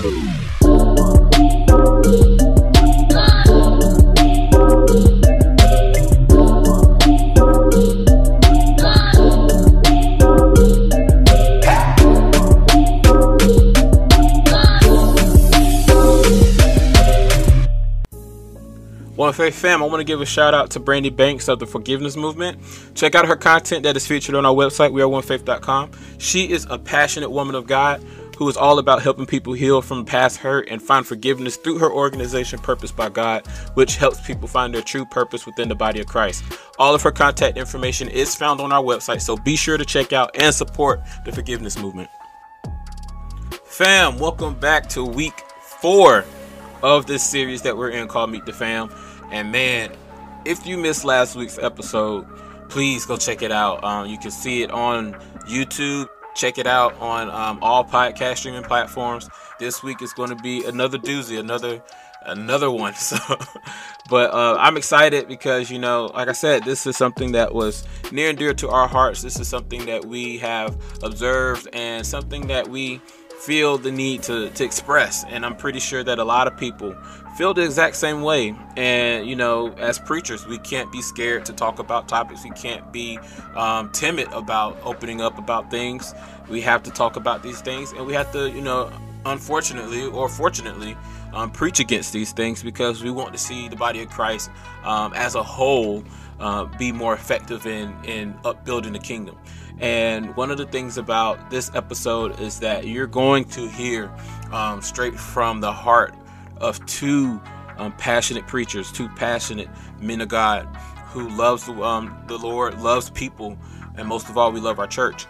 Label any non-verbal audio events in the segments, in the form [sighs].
One Faith fam, I want to give a shout out to Brandy Banks of the Forgiveness Movement. Check out her content that is featured on our website, weareonefaith.com. She is a passionate woman of God who is all about helping people heal from past hurt and find forgiveness through her organization, Purpose by God, which helps people find their true purpose within the body of Christ. All of her contact information is found on our website, so be sure to check out and support the Forgiveness Movement. Fam, welcome back to week four of this series that we're in called Meet the Fam. And man, if you missed last week's episode, please go check it out. Um, you can see it on YouTube. Check it out on um, all podcast streaming platforms. This week is going to be another doozy, another another one. [laughs] So, but uh, I'm excited because you know, like I said, this is something that was near and dear to our hearts. This is something that we have observed and something that we feel the need to, to express. And I'm pretty sure that a lot of people feel the exact same way. And, you know, as preachers, we can't be scared to talk about topics. We can't be um, timid about opening up about things. We have to talk about these things. And we have to, you know, unfortunately or fortunately, um, preach against these things because we want to see the body of Christ um, as a whole uh, be more effective in, in upbuilding the kingdom. And one of the things about this episode is that you're going to hear um, straight from the heart of two um, passionate preachers, two passionate men of God who loves um, the Lord, loves people, and most of all, we love our church.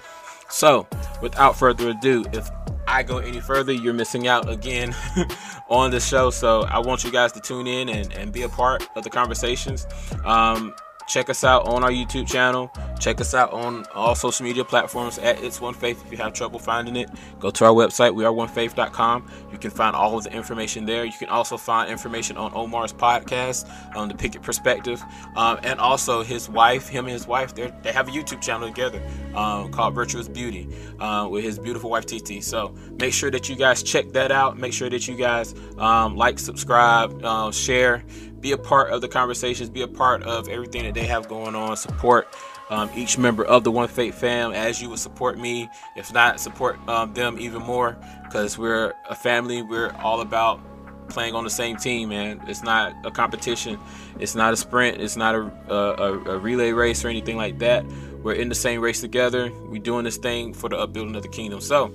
So, without further ado, if I go any further, you're missing out again [laughs] on the show. So, I want you guys to tune in and, and be a part of the conversations. Um, Check us out on our YouTube channel. Check us out on all social media platforms at It's One Faith. If you have trouble finding it, go to our website, weareonefaith.com. You can find all of the information there. You can also find information on Omar's podcast, on the Pickett Perspective, um, and also his wife, him and his wife, they have a YouTube channel together um, called Virtuous Beauty uh, with his beautiful wife TT. So make sure that you guys check that out. Make sure that you guys um, like, subscribe, uh, share be a part of the conversations, be a part of everything that they have going on, support um, each member of the One Faith fam as you would support me. If not, support um, them even more because we're a family. We're all about playing on the same team, man. It's not a competition. It's not a sprint. It's not a, a, a relay race or anything like that. We're in the same race together. We're doing this thing for the upbuilding of the kingdom. So,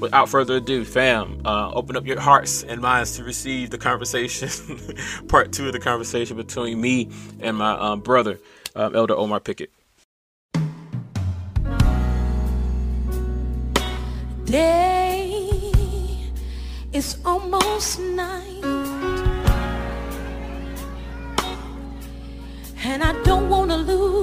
without further ado, fam, uh, open up your hearts and minds to receive the conversation, [laughs] part two of the conversation between me and my um, brother, um, Elder Omar Pickett. Day is almost night, and I don't want to lose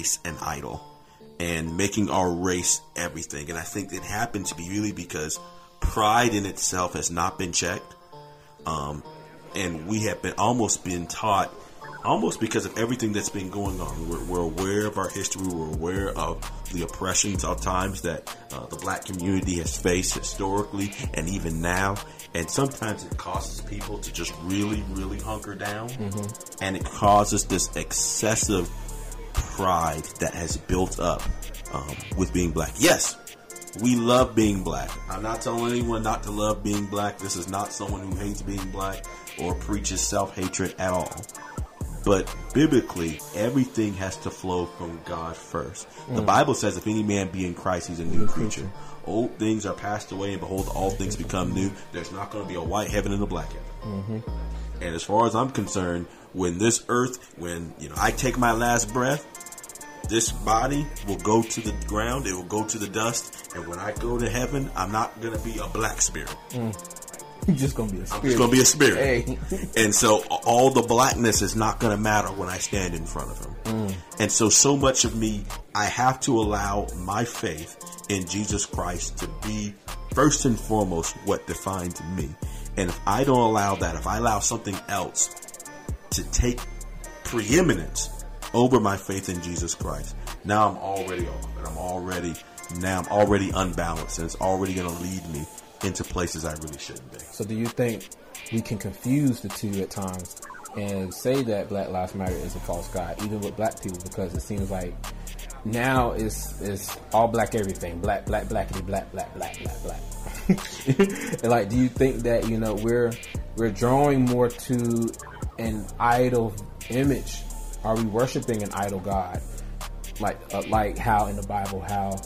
race an idol and making our race everything, and I think it happened to be really because pride in itself has not been checked, um, and we have been almost been taught almost because of everything that's been going on. We're, we're, aware of our history. We're aware of the oppressions of times that uh, the black community has faced historically and even now. And sometimes it causes people to just really, really hunker down. Mm-hmm. And it causes this excessive pride that has built up um, with being black. Yes, we love being black. I'm not telling anyone not to love being black. This is not someone who hates being black or preaches self hatred at all. But biblically, everything has to flow from God first. Mm. The Bible says, if any man be in Christ, he's a new, creature. creature. Old things are passed away, and behold, all things become new. There's not going to be a white heaven and a black heaven. Mm-hmm. And as far as I'm concerned, when this earth, when you know I take my last breath, this body will go to the ground. It will go to the dust. And when I go to heaven, I'm not going to be a black spirit. Mm. [laughs] You're just gonna be a spirit. I'm just gonna be a spirit. Hey. [laughs] and so all the blackness is not gonna matter when I stand in front of him. Mm. And so so much of me, I have to allow my faith in Jesus Christ to be first and foremost what defines me. And if I don't allow that, if I allow something else to take preeminence over my faith in Jesus Christ, now I'm already off and I'm already now I'm already unbalanced and it's already going to lead me into places I really shouldn't be. So, do you think we can confuse the two at times and say that Black Lives Matter is a false god, even with black people, because it seems like now it's it's all black everything, black, black, blackity, black, black, black, black, black. [laughs] and like, do you think that you know we're we're drawing more to an idol image? Are we worshiping an idol god? Like uh, like how in the Bible how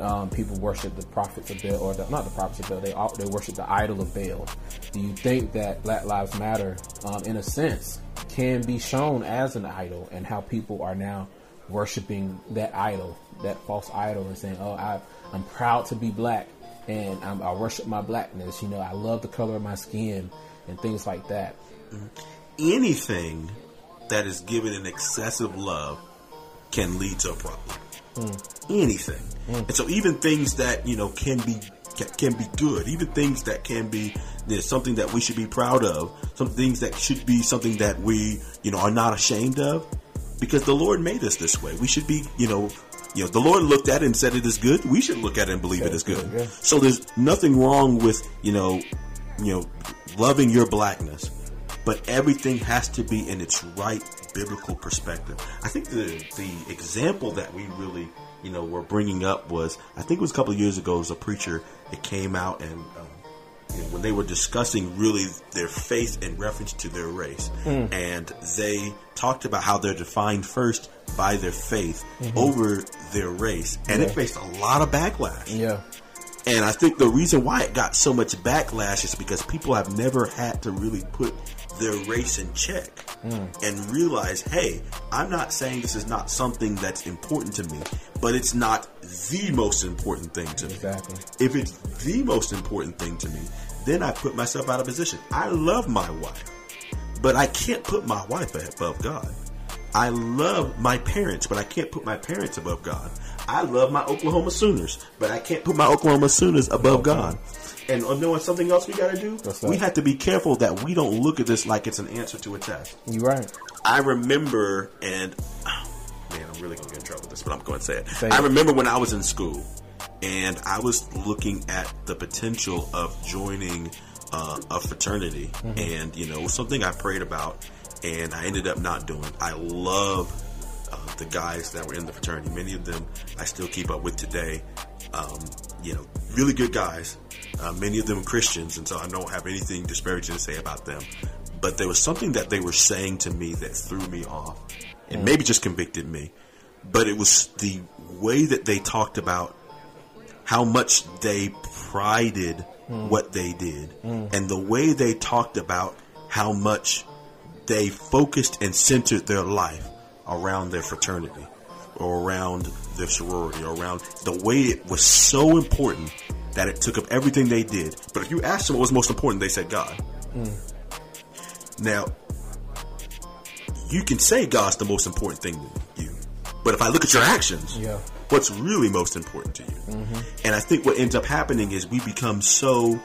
um, people worship the prophets of Baal, or the, not the prophets of Baal. They all, they worship the idol of Baal. Do you think that Black Lives Matter, um, in a sense, can be shown as an idol, and how people are now worshiping that idol, that false idol, and saying, "Oh, I, I'm proud to be black, and I'm, i worship my blackness. You know, I love the color of my skin, and things like that." Anything that is given an excessive love can lead to a problem. Mm. Anything. Mm. And so even things that, you know, can be can be good, even things that can be know, something that we should be proud of, some things that should be something that we, you know, are not ashamed of, because the Lord made us this way. We should be, you know, you know, the Lord looked at it and said it is good. We should look at it and believe it is good. So there's nothing wrong with, you know, you know, loving your blackness, but everything has to be in its right biblical perspective. I think the the example that we really you know were bringing up was I think it was a couple of years ago. As a preacher it came out and. Um, you know, when they were discussing really their faith in reference to their race, mm. and they talked about how they're defined first by their faith mm-hmm. over their race, and yeah. it faced a lot of backlash. Yeah. And I think the reason why it got so much backlash is because people have never had to really put their race in check mm. and realize, hey, I'm not saying this is not something that's important to me, but it's not the most important thing to exactly. me. If it's the most important thing to me, then I put myself out of position. I love my wife, but I can't put my wife above God. I love my parents, but I can't put my parents above God. I love my Oklahoma Sooners, but I can't put my Oklahoma Sooners above God. And uh, knowing something else we got to do, we have to be careful that we don't look at this like it's an answer to a test. You're right. I remember, and oh, [sighs] man, I'm really gonna get in trouble with this, but I'm going to say it. Say I it. remember when I was in school, and I was looking at the potential of joining uh, a fraternity, mm-hmm. and you know, something I prayed about, and I ended up not doing. I love uh, the guys that were in the fraternity. Many of them I still keep up with today. Um, you know, really good guys. Uh, many of them Christians, and so I don't have anything disparaging to say about them. But there was something that they were saying to me that threw me off, and maybe just convicted me. But it was the way that they talked about how much they prided mm. what they did, mm. and the way they talked about how much they focused and centered their life around their fraternity or around their sorority or around the way it was so important that it took up everything they did. But if you asked them what was most important, they said God. Mm. Now, you can say God's the most important thing to you, but if I look at your actions, Yeah. what's really most important to you? And I think what ends up happening is we become so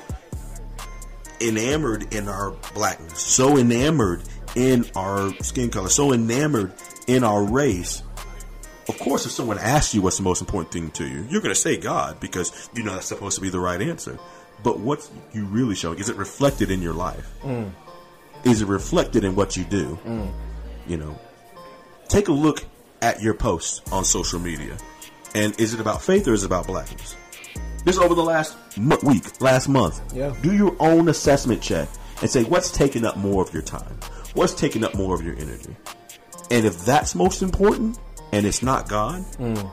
enamored in our blackness, so enamored in our skin color, so enamored in our race. Of course, if someone asks you what's the most important thing to you, you're going to say God because you know that's supposed to be the right answer. But what you really showing is it reflected in your life? Mm. Is it reflected in what you do? Mm. You know, take a look at your posts on social media, and is it about faith or is it about blackness? This over the last mo- week, last month. Yeah. Do your own assessment check and say what's taking up more of your time, what's taking up more of your energy, and if that's most important and it's not God, mm.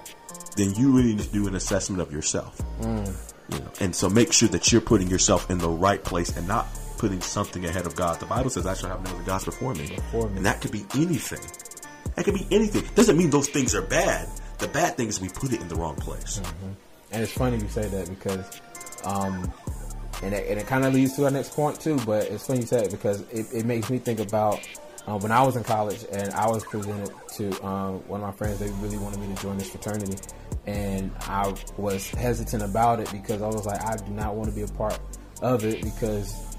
then you really need to do an assessment of yourself. Mm. You know, and so make sure that you're putting yourself in the right place and not putting something ahead of God. The Bible says, "I shall have no other gods before me," Before me. and that could be anything. That could be anything. Doesn't mean those things are bad. The bad thing is we put it in the wrong place. Mm-hmm. And it's funny you say that because, um, and it, it kind of leads to our next point too. But it's funny you said it because it, it makes me think about uh, when I was in college and I was presented to um, one of my friends. They really wanted me to join this fraternity, and I was hesitant about it because I was like, I do not want to be a part of it because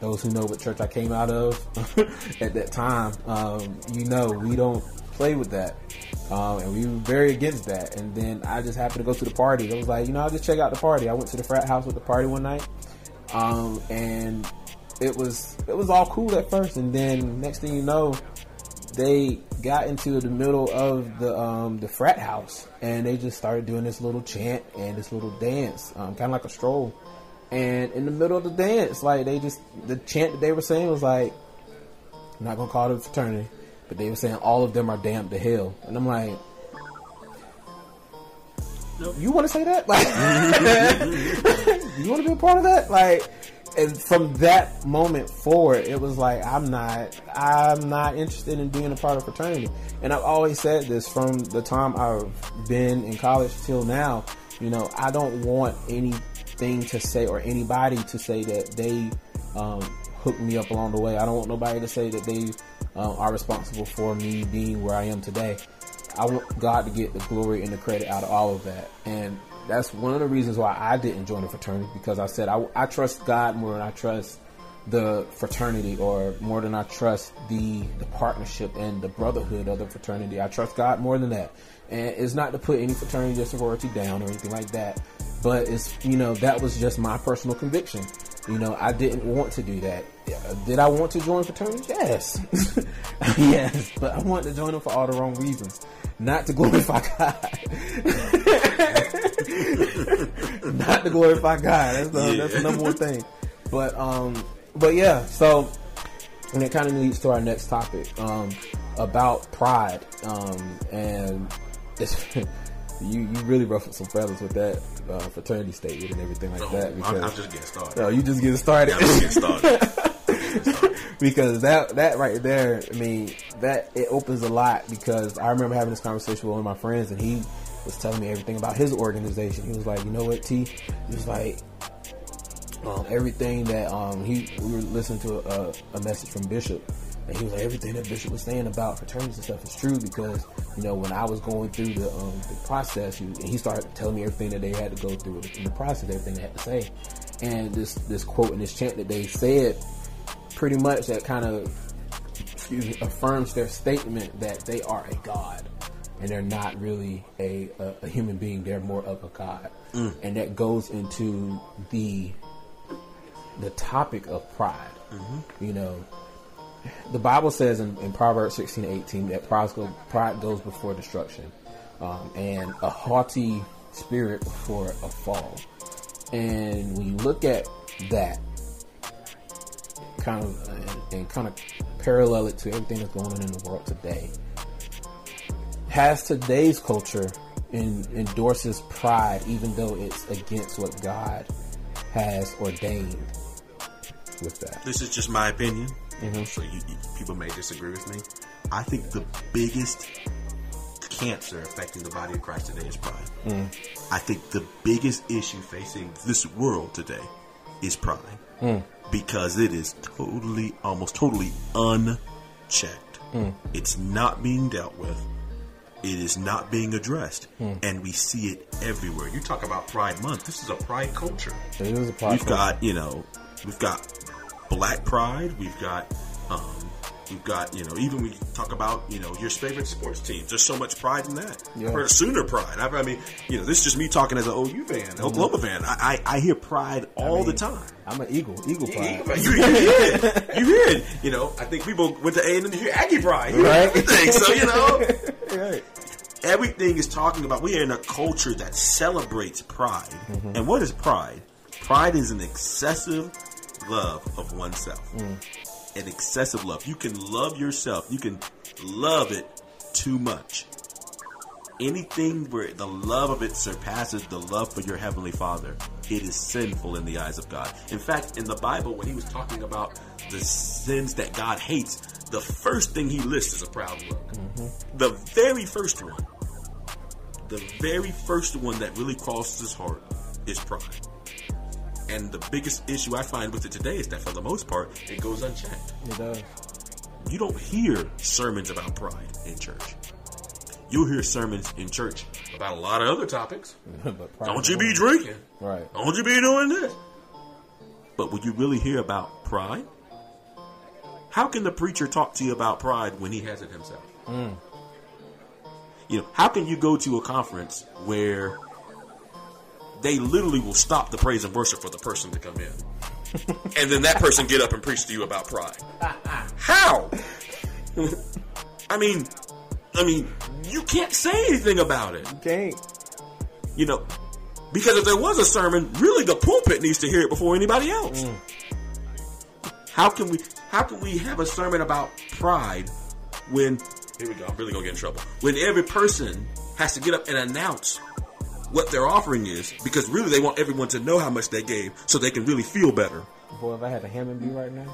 those who know what church I came out of [laughs] at that time, um, you know, we don't play with that. Um, and we were very against that. And then I just happened to go to the party. I was like, you know, I'll just check out the party. I went to the frat house with the party one night. Um, and it was, it was all cool at first. And then next thing you know, they got into the middle of the um, the frat house and they just started doing this little chant and this little dance, um, kind of like a stroll. And in the middle of the dance, like they just the chant that they were saying was like, I'm not gonna call it a fraternity, but they were saying all of them are damned to hell, and I'm like. You want to say that? Like, [laughs] [laughs] you want to be a part of that? Like, and from that moment forward, it was like I'm not, I'm not interested in being a part of fraternity. And I've always said this from the time I've been in college till now. You know, I don't want anything to say or anybody to say that they um, hooked me up along the way. I don't want nobody to say that they um, are responsible for me being where I am today. I want God to get the glory and the credit out of all of that. And that's one of the reasons why I didn't join the fraternity because I said I, I trust God more than I trust the fraternity or more than I trust the, the partnership and the brotherhood of the fraternity. I trust God more than that. And it's not to put any fraternity or sorority down or anything like that. But it's, you know, that was just my personal conviction. You know, I didn't want to do that. Did I want to join fraternity? Yes. [laughs] yes. But I wanted to join them for all the wrong reasons. Not to glorify [laughs] God. [laughs] [laughs] Not to glorify God. That's the, that's the number one thing. But, um, but yeah, so, and it kind of leads to our next topic, um, about pride. Um, and it's, [laughs] you, you really ruffled some feathers with that, uh, fraternity statement and everything like that. I'm, I'm just getting started. No, you just getting started. I'm just getting started. [laughs] because that that right there, I mean, that it opens a lot. Because I remember having this conversation with one of my friends, and he was telling me everything about his organization. He was like, "You know what, T?" He was like, um, "Everything that um, he we were listening to a, a message from Bishop." And he was like, everything that Bishop was saying about fraternities and stuff is true because, you know, when I was going through the, um, the process, he, he started telling me everything that they had to go through in the process, everything they had to say. And this, this quote and this chant that they said pretty much that kind of excuse me, affirms their statement that they are a god and they're not really a, a, a human being. They're more of a god. And that goes into the the topic of pride. You know the bible says in, in proverbs 16 18 that pride goes, pride goes before destruction um, and a haughty spirit before a fall. And when you look at that kind of and, and kind of parallel it to everything that's going on in the world today. Has today's culture in, endorses pride, even though it's against what God has ordained with that? This is just my opinion, Mhm. so you, you, people may disagree with me. I think the biggest cancer affecting the body of Christ today is pride. Mm. I think the biggest issue facing this world today is pride. Mm. because it is totally, almost totally unchecked. Mm. It's not being dealt with. It is not being addressed, and we see it everywhere. You talk about Pride Month. This is a Pride culture. It is a We've got, you know, we've got Black Pride. We've got, um, we've got, you know, even we talk about, you know, your favorite sports teams. There's so much pride in that. Yeah. I've heard Sooner Pride. I, I mean, you know, this is just me talking as an OU fan, mm-hmm. Oklahoma fan. I, I, I hear pride all the time. I'm an eagle. Eagle pride. You, you hear it. You hear it. You know, I think people went to A and to hear Aggie Pride. You Right. everything. So, you know, [laughs] Right. everything is talking about we are in a culture that celebrates pride. Mm-hmm. And what is pride? Pride is an excessive love of oneself. Mm. An excessive love. You can love yourself. You can love it too much. Anything where the love of it surpasses the love for your heavenly Father, it is sinful in the eyes of God. In fact, in the Bible, when he was talking about the sins that God hates, the first thing he lists is a proud look. Mm-hmm. The very first one the very first one that really crosses his heart is pride. And the biggest issue I find with it today is that for the most part, it goes unchecked. It does. You don't hear sermons about pride in church. You'll hear sermons in church about a lot of other topics. [laughs] but Don't you be drinking. Right. Don't you be doing this. But would you really hear about pride? How can the preacher talk to you about pride when he has it himself? Hmm. You know, how can you go to a conference where they literally will stop the praise and worship for the person to come in, and then that person get up and preach to you about pride? How? I mean, I mean, you can't say anything about it. You Can't. You know, because if there was a sermon, really the pulpit needs to hear it before anybody else. Mm. How can we how can we have a sermon about pride when here we go, I'm really gonna get in trouble. When every person has to get up and announce what their offering is, because really they want everyone to know how much they gave so they can really feel better. Boy, if I had a Hammond B right now,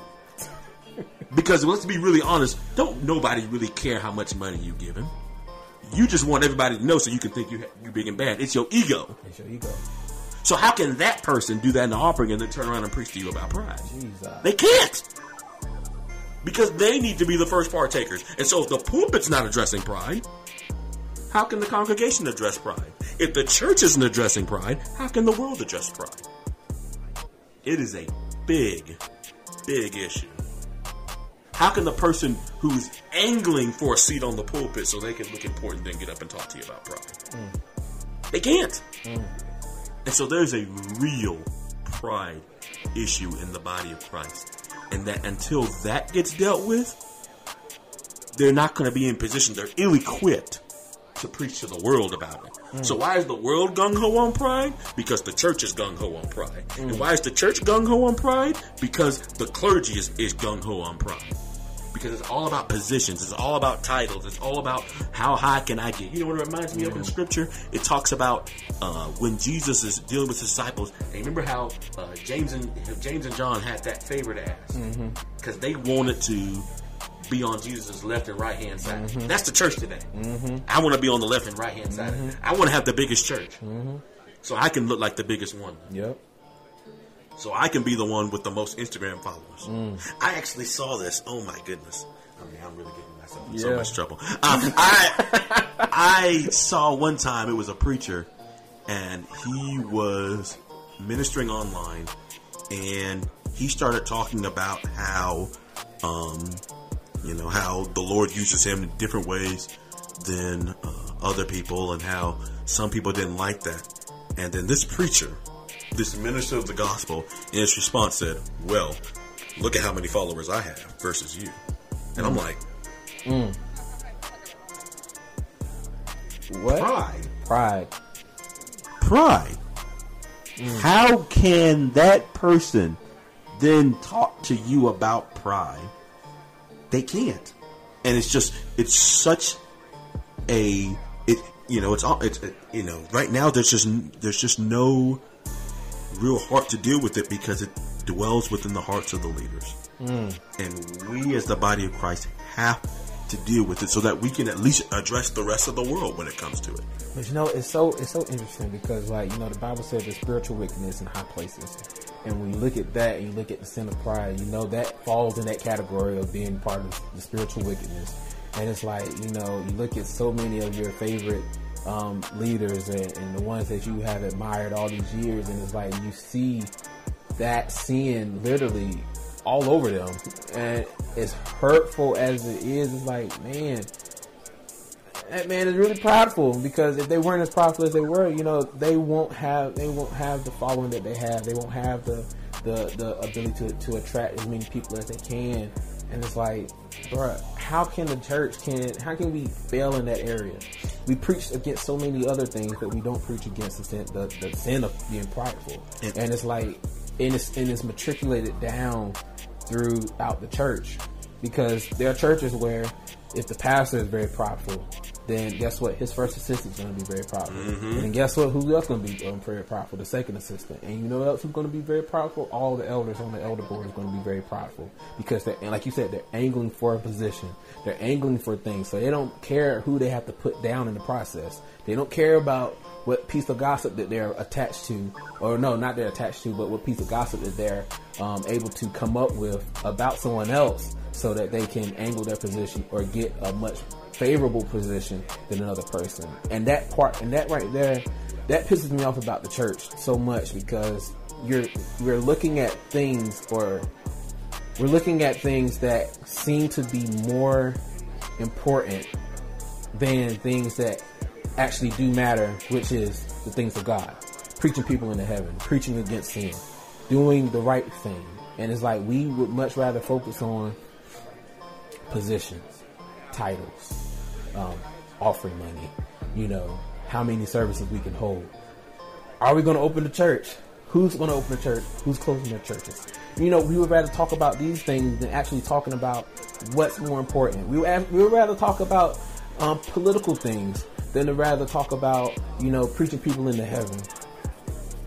Because let's be really honest, don't nobody really care how much money you give him. You just want everybody to know so you can think you you big and bad. It's your ego. it's your ego. So how can that person do that in the offering and then turn around and preach to you about pride? Jesus. They can't. Because they need to be the first partakers. And so if the pulpit's not addressing pride, how can the congregation address pride? If the church isn't addressing pride, how can the world address pride? It is a big, big issue. How can the person who's angling for a seat on the pulpit so they can look important then get up and talk to you about pride? Mm. They can't. Mm. And so there's a real pride issue in the body of Christ. And that until that gets dealt with, they're not going to be in position. They're ill equipped to preach to the world about it. So why is the world gung ho on pride? Because the church is gung ho on pride. And why is the church gung ho on pride? Because the clergy is, is gung ho on pride. Because it's all about positions. It's all about titles. It's all about how high can I get. You know what it reminds me of in Scripture? It talks about uh, when Jesus is dealing with disciples. And remember how uh, James and James and John had that favorite ass because they wanted to be on Jesus' left and right hand side. Mm-hmm. That's the church today. Mm-hmm. I want to be on the left and right hand side. Mm-hmm. I want to have the biggest church, so I can look like the biggest one Yep. so I can be the one with the most Instagram followers. Mm. I actually saw this. Oh my goodness! I mean, I'm really getting myself in so much trouble. Um, I [laughs] I saw one time it was a preacher, and he was ministering online, and he started talking about how, um, you know, how the Lord uses him in different ways than uh, other people, and how some people didn't like that. And then this preacher, this minister of the gospel, in his response said, "Well, look at how many followers I have versus you." And I'm mm. like, mm. What? pride, Pride. pride. Mm. How can that person then talk to you about pride? They can't, and it's just it's such a it you know it's all it's it, you know right now there's just there's just no real heart to deal with it because it dwells within the hearts of the leaders, hmm. and we as the body of Christ have to deal with it so that we can at least address the rest of the world when it comes to it. But you know, it's so it's so interesting because like you know the Bible says there's spiritual wickedness in high places, And when you look at that and you look at the sin of pride, you know that falls in that category of being part of the spiritual wickedness. And it's like, you know, you look at so many of your favorite um, leaders and, and the ones that you have admired all these years, and it's like you see that sin literally all over them. And as hurtful as it is, it's like, man, man is really prideful because if they weren't as prideful as they were, you know, they won't have they won't have the following that they have. They won't have the the, the ability to, to attract as many people as they can. And it's like, bruh, how can the church can how can we fail in that area? We preach against so many other things, but we don't preach against the sin, the, the sin of being prideful. And- And it's like, and it's and it's matriculated down throughout the church because there are churches where if the pastor is very prideful, then guess what? His first assistant is going to be very prideful, and guess what? Who else going to be um, very prideful? The second assistant, and you know what else who's going to be very prideful? All the elders on the elder board is going to be very prideful because they're and like you said, they're angling for a position, they're angling for things, so they don't care who they have to put down in the process. They don't care about what piece of gossip that they're attached to, or no, not they're attached to, but what piece of gossip that they're um, able to come up with about someone else, so that they can angle their position or get a much favorable position than another person. And that part, and that right there, that pisses me off about the church so much because you're we're looking at things or we're looking at things that seem to be more important than things that actually do matter, which is the things of God. Preaching people into heaven, preaching against sin, doing the right thing. And it's like we would much rather focus on positions, titles, um, offering money, you know, how many services we can hold. Are we going to open the church? Who's going to open the church? Who's closing their churches? You know, we would rather talk about these things than actually talking about what's more important. We would, we would rather talk about um, political things than to rather talk about, you know, preaching people into heaven.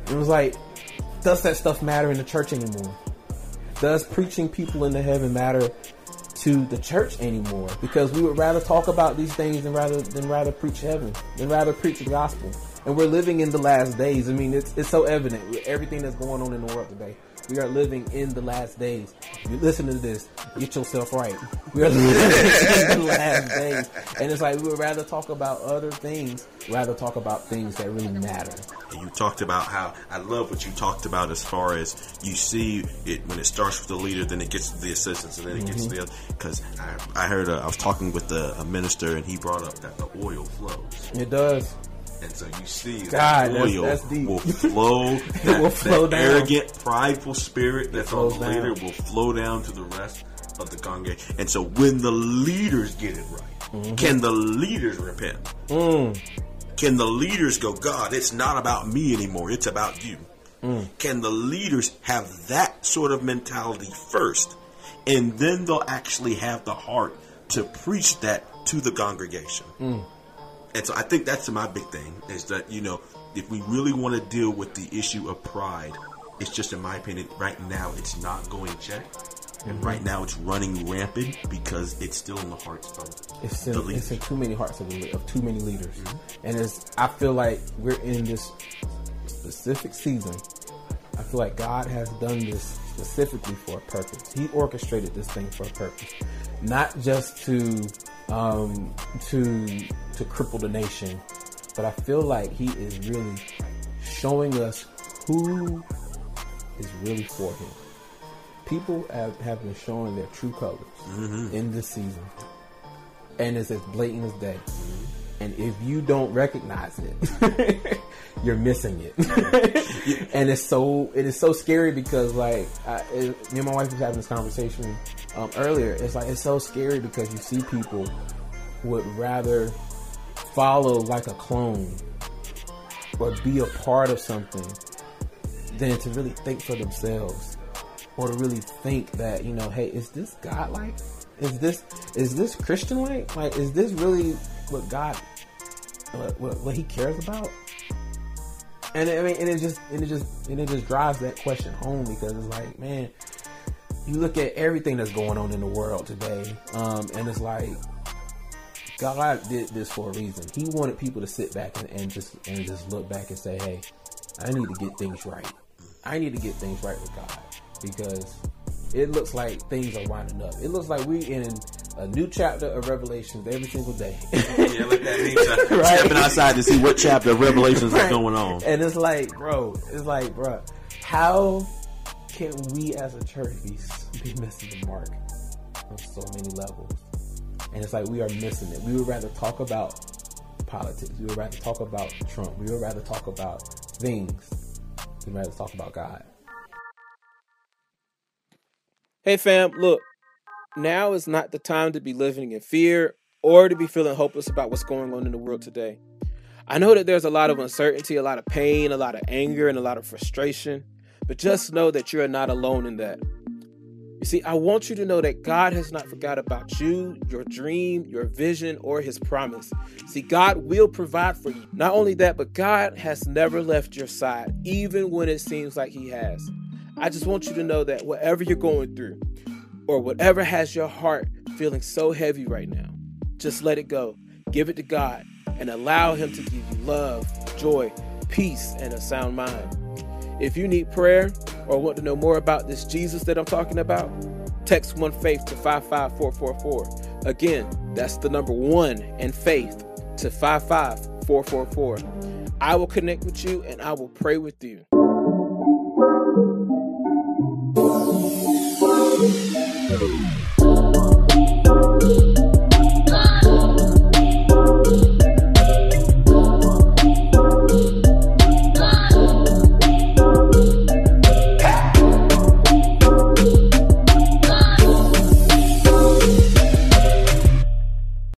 It was like, does that stuff matter in the church anymore? Does preaching people into heaven matter to the church anymore? Because we would rather talk about these things than rather than rather preach heaven, than rather preach the gospel. And we're living in the last days. I mean, it's it's so evident with everything that's going on in the world today. We are living in the last days. If you listen to this, get yourself right. We are [laughs] living in the last days, and it's like we would rather talk about other things, rather talk about things that really matter. And you talked about how I love what you talked about as far as you see it when it starts with the leader, then it gets to the assistants, and then it gets to the other. Because I, I heard uh, I was talking with a, a minister, and he brought up that the oil flows, It does. and so you see God, that oil that's deep. will [laughs] flow. that, will flow that down. arrogant, prideful spirit that's on the leader down. will flow down to the rest of the congregation. And so when the leaders get it right, Mm-hmm. can the leaders repent? Mm. Can the leaders go, God, it's not about me anymore, it's about you? Mm. Can the leaders have that sort of mentality first? And then they'll actually have the heart to preach that to the congregation. Mm. And so I think that's my big thing is that, you know, if we really want to deal with the issue of pride, it's just, in my opinion, right now it's not going checked. And Mm-hmm. right now it's running rampant because it's still in the hearts of It's the in, leaders. it's in too many hearts of, the, of too many leaders, and it's. I feel like we're in this specific season. I feel like God has done this specifically for a purpose. He orchestrated this thing for a purpose, not just to um, to to cripple the nation, but I feel like He is really showing us who is really for Him. People have, have been showing their true colors in this season and it's as blatant as day. And if you don't recognize it, [laughs] you're missing it. [laughs] and it's so it is so scary because like I, it, me and my wife was having this conversation um, earlier. It's like it's so scary because you see people would rather follow like a clone or be a part of something than to really think for themselves or to really think that you know hey is this god like? Is this is this christian like? Like is this really what god what, what, what he cares about? And i mean and it just and it just and it just drives that question home because it's like man you look at everything that's going on in the world today um and it's like god did this for a reason. He wanted people to sit back and, and just and just look back and say hey i need to get things right. I need to get things right with God because it looks like things are winding up. It looks like we in a new chapter of Revelations every single day. [laughs] yeah, like that means [laughs] right? stepping outside to see what chapter of Revelations right. is going on. And it's like, bro, it's like, bro, how can we as a church be be missing the mark on so many levels? And it's like we are missing it. We would rather talk about politics. We would rather talk about Trump. We would rather talk about things. We'd rather talk about God. Hey fam, look, now is not the time to be living in fear or to be feeling hopeless about what's going on in the world today. I know that there's a lot of uncertainty, a lot of pain, a lot of anger, and a lot of frustration, but just know that you are not alone in that. You see, I want you to know that God has not forgot about you, your dream, your vision, or his promise. See, God will provide for you. Not only that, but God has never left your side, even when it seems like he has. I just want you to know that whatever you're going through, or whatever has your heart feeling so heavy right now, just let it go. Give it to God and allow Him to give you love, joy, peace, and a sound mind. If you need prayer or want to know more about this Jesus that I'm talking about, text one faith to 55444. Again, that's the number one and faith to 55444. I will connect with you and I will pray with you. You.